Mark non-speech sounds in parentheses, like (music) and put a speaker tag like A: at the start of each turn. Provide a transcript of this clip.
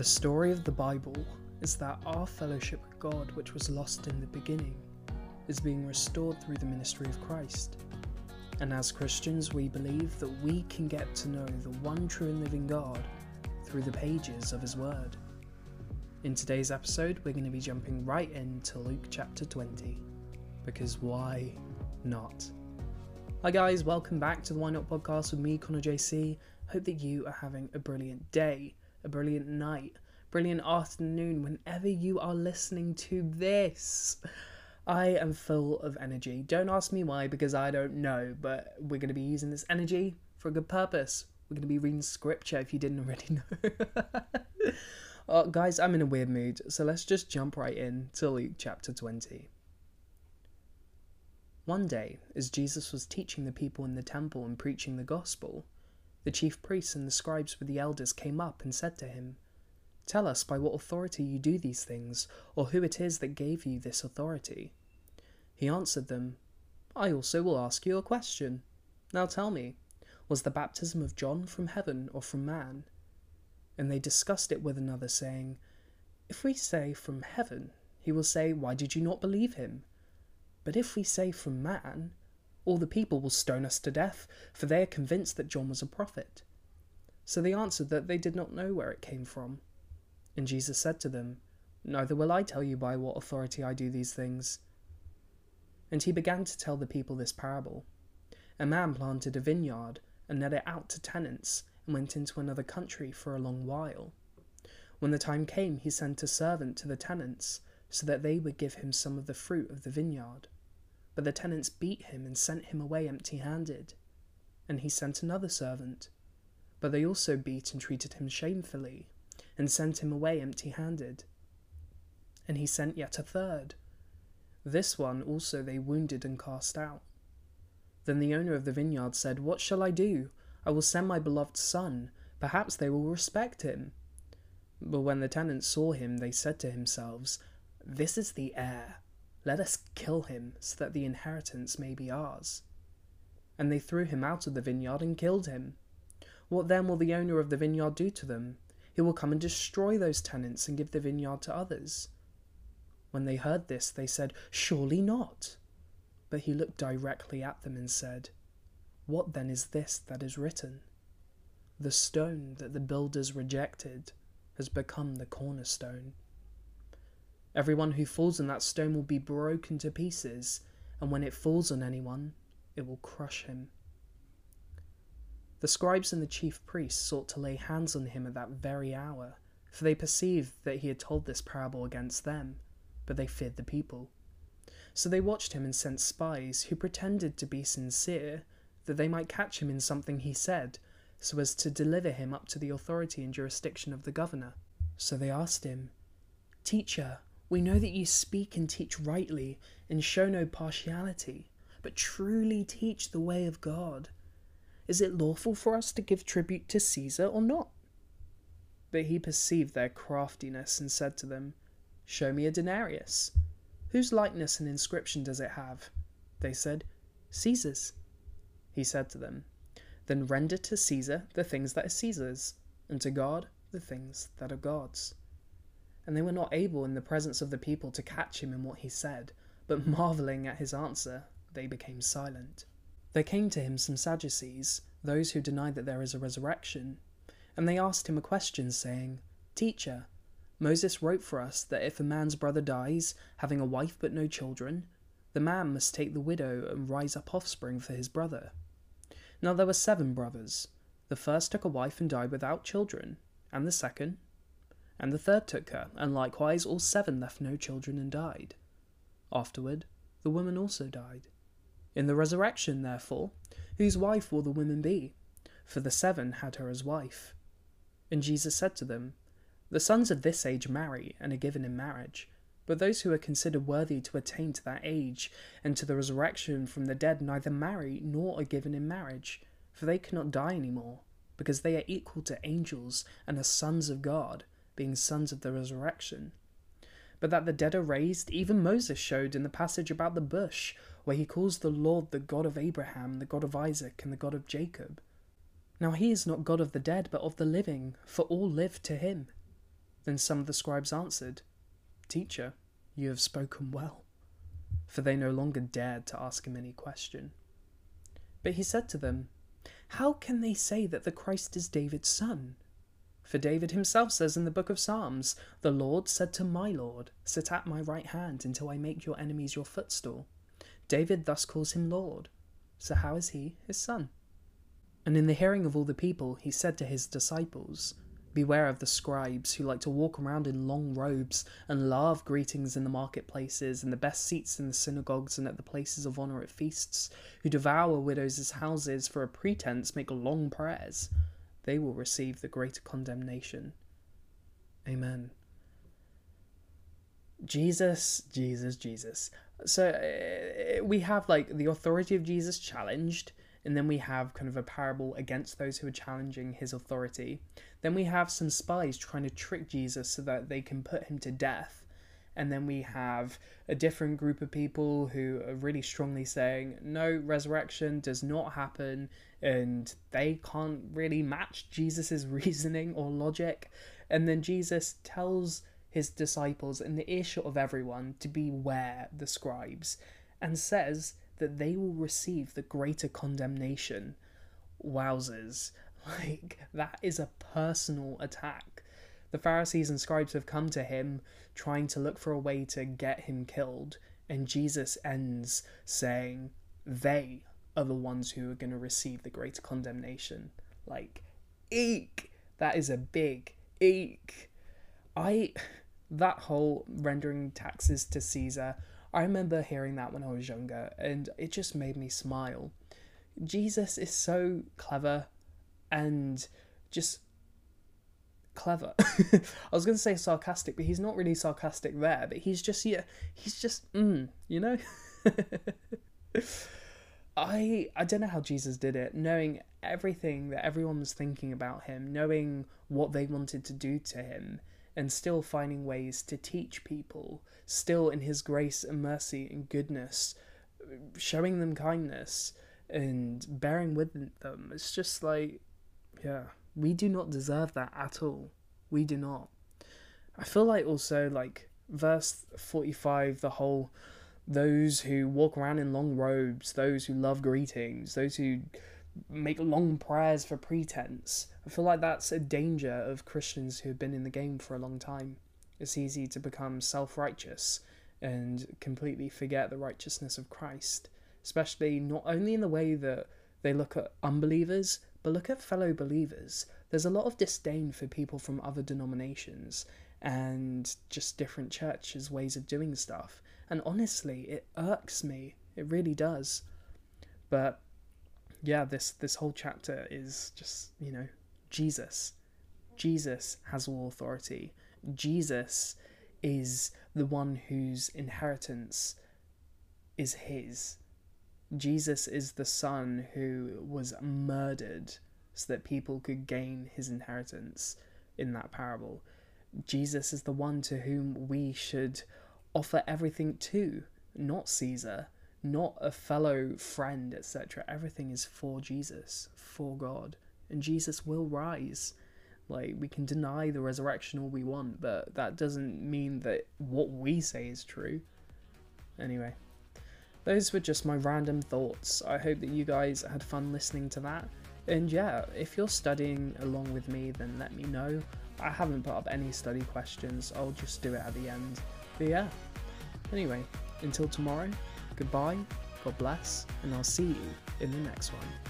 A: The story of the Bible is that our fellowship with God, which was lost in the beginning, is being restored through the ministry of Christ. And as Christians, we believe that we can get to know the one true and living God through the pages of His Word. In today's episode, we're going to be jumping right into Luke chapter 20. Because why not? Hi, guys, welcome back to the Why Not podcast with me, Conner JC. Hope that you are having a brilliant day, a brilliant night, brilliant afternoon, whenever you are listening to this. I am full of energy. Don't ask me why, because I don't know, but we're going to be using this energy for a good purpose. We're going to be reading scripture if you didn't (laughs) already know. (laughs) oh, guys, I'm in a weird mood, so let's just jump right in to Luke chapter 20. One day, as Jesus was teaching the people in the temple and preaching the gospel, the chief priests and the scribes with the elders came up and said to him, Tell us by what authority you do these things, or who it is that gave you this authority. He answered them, I also will ask you a question. Now tell me, was the baptism of John from heaven or from man? And they discussed it with another, saying, If we say from heaven, he will say, Why did you not believe him? But if we say from man, all the people will stone us to death, for they are convinced that John was a prophet. So they answered that they did not know where it came from. And Jesus said to them, Neither will I tell you by what authority I do these things. And he began to tell the people this parable. A man planted a vineyard, and let it out to tenants, and went into another country for a long while. When the time came, he sent a servant to the tenants, so that they would give him some of the fruit of the vineyard. But the tenants beat him and sent him away empty handed. And he sent another servant. But they also beat and treated him shamefully, and sent him away empty handed. And he sent yet a third. This one also they wounded and cast out. Then the owner of the vineyard said, What shall I do? I will send my beloved son. Perhaps they will respect him. But when the tenants saw him, they said to themselves, This is the heir. Let us kill him, so that the inheritance may be ours. And they threw him out of the vineyard and killed him. What then will the owner of the vineyard do to them? He will come and destroy those tenants and give the vineyard to others. When they heard this, they said, Surely not. But he looked directly at them and said, What then is this that is written? The stone that the builders rejected has become the cornerstone. Everyone who falls on that stone will be broken to pieces, and when it falls on anyone, it will crush him. The scribes and the chief priests sought to lay hands on him at that very hour, for they perceived that he had told this parable against them, but they feared the people. So they watched him and sent spies who pretended to be sincere, that they might catch him in something he said, so as to deliver him up to the authority and jurisdiction of the governor. So they asked him, Teacher, we know that you speak and teach rightly, and show no partiality, but truly teach the way of God. Is it lawful for us to give tribute to Caesar or not? But he perceived their craftiness and said to them, Show me a denarius. Whose likeness and inscription does it have? They said, Caesar's. He said to them, Then render to Caesar the things that are Caesar's, and to God the things that are God's. And they were not able in the presence of the people to catch him in what he said, but marvelling at his answer, they became silent. There came to him some Sadducees, those who deny that there is a resurrection, and they asked him a question, saying, Teacher, Moses wrote for us that if a man's brother dies, having a wife but no children, the man must take the widow and rise up offspring for his brother. Now there were seven brothers. The first took a wife and died without children, and the second, and the third took her, and likewise all seven left no children and died. Afterward, the woman also died. In the resurrection, therefore, whose wife will the woman be? For the seven had her as wife. And Jesus said to them, The sons of this age marry, and are given in marriage. But those who are considered worthy to attain to that age, and to the resurrection from the dead, neither marry nor are given in marriage, for they cannot die any more, because they are equal to angels, and are sons of God, being sons of the resurrection. But that the dead are raised, even Moses showed in the passage about the bush, where he calls the Lord the God of Abraham, the God of Isaac, and the God of Jacob. Now he is not God of the dead, but of the living, for all live to him. Then some of the scribes answered, Teacher, you have spoken well. For they no longer dared to ask him any question. But he said to them, How can they say that the Christ is David's son? For David himself says in the book of Psalms, The Lord said to my Lord, Sit at my right hand until I make your enemies your footstool. David thus calls him Lord. So how is he his son? And in the hearing of all the people, he said to his disciples, Beware of the scribes who like to walk around in long robes and laugh greetings in the marketplaces and the best seats in the synagogues and at the places of honour at feasts, who devour widows' houses for a pretence, make long prayers. They will receive the greater condemnation. Amen. Jesus, Jesus, Jesus. So uh, we have like the authority of Jesus challenged and then we have kind of a parable against those who are challenging his authority. Then we have some spies trying to trick Jesus so that they can put him to death. And then we have a different group of people who are really strongly saying, no, resurrection does not happen, and they can't really match Jesus' (laughs) reasoning or logic. And then Jesus tells his disciples in the earshot of everyone to beware the scribes and says that they will receive the greater condemnation. Wowzers. (laughs) Like, that is a personal attack. The Pharisees and scribes have come to him trying to look for a way to get him killed, and Jesus ends saying, They are the ones who are going to receive the greater condemnation. Like, eek! That is a big eek. I. That whole rendering taxes to Caesar I remember hearing that when I was younger, and it just made me smile. Jesus is so clever and just clever. (laughs) I was going to say sarcastic, but he's not really sarcastic there, but he's just, yeah, he's just, mm, you know? (laughs) I I don't know how Jesus did it, knowing everything that everyone was thinking about him, knowing what they wanted to do to him, and still finding ways to teach people, still in his grace and mercy and goodness, showing them kindness and bearing with them. It's just like, yeah, we do not deserve that at all. We do not. I feel like also, like, verse 45, the whole those who walk around in long robes, those who love greetings, those who make long prayers for pretense. I feel like that's a danger of Christians who have been in the game for a long time. It's easy to become self righteous and completely forget the righteousness of Christ, especially not only in the way that they look at unbelievers, but look at fellow believers. There's a lot of disdain for people from other denominations and just different churches' ways of doing stuff. And honestly, it irks me. It really does. But yeah, this this whole chapter is just you know Jesus. Jesus has all authority. Jesus is the one whose inheritance is his. Jesus is the son who was murdered so that people could gain his inheritance in that parable. Jesus is the one to whom we should offer everything to, not Caesar, not a fellow friend, etc. Everything is for Jesus, for God. And Jesus will rise. Like, we can deny the resurrection all we want, but that doesn't mean that what we say is true. Anyway, those were just my random thoughts. I hope that you guys had fun listening to that. And yeah, if you're studying along with me, then let me know. I haven't put up any study questions, I'll just do it at the end. But yeah, anyway, until tomorrow, Goodbye, God bless, and I'll see you in the next one.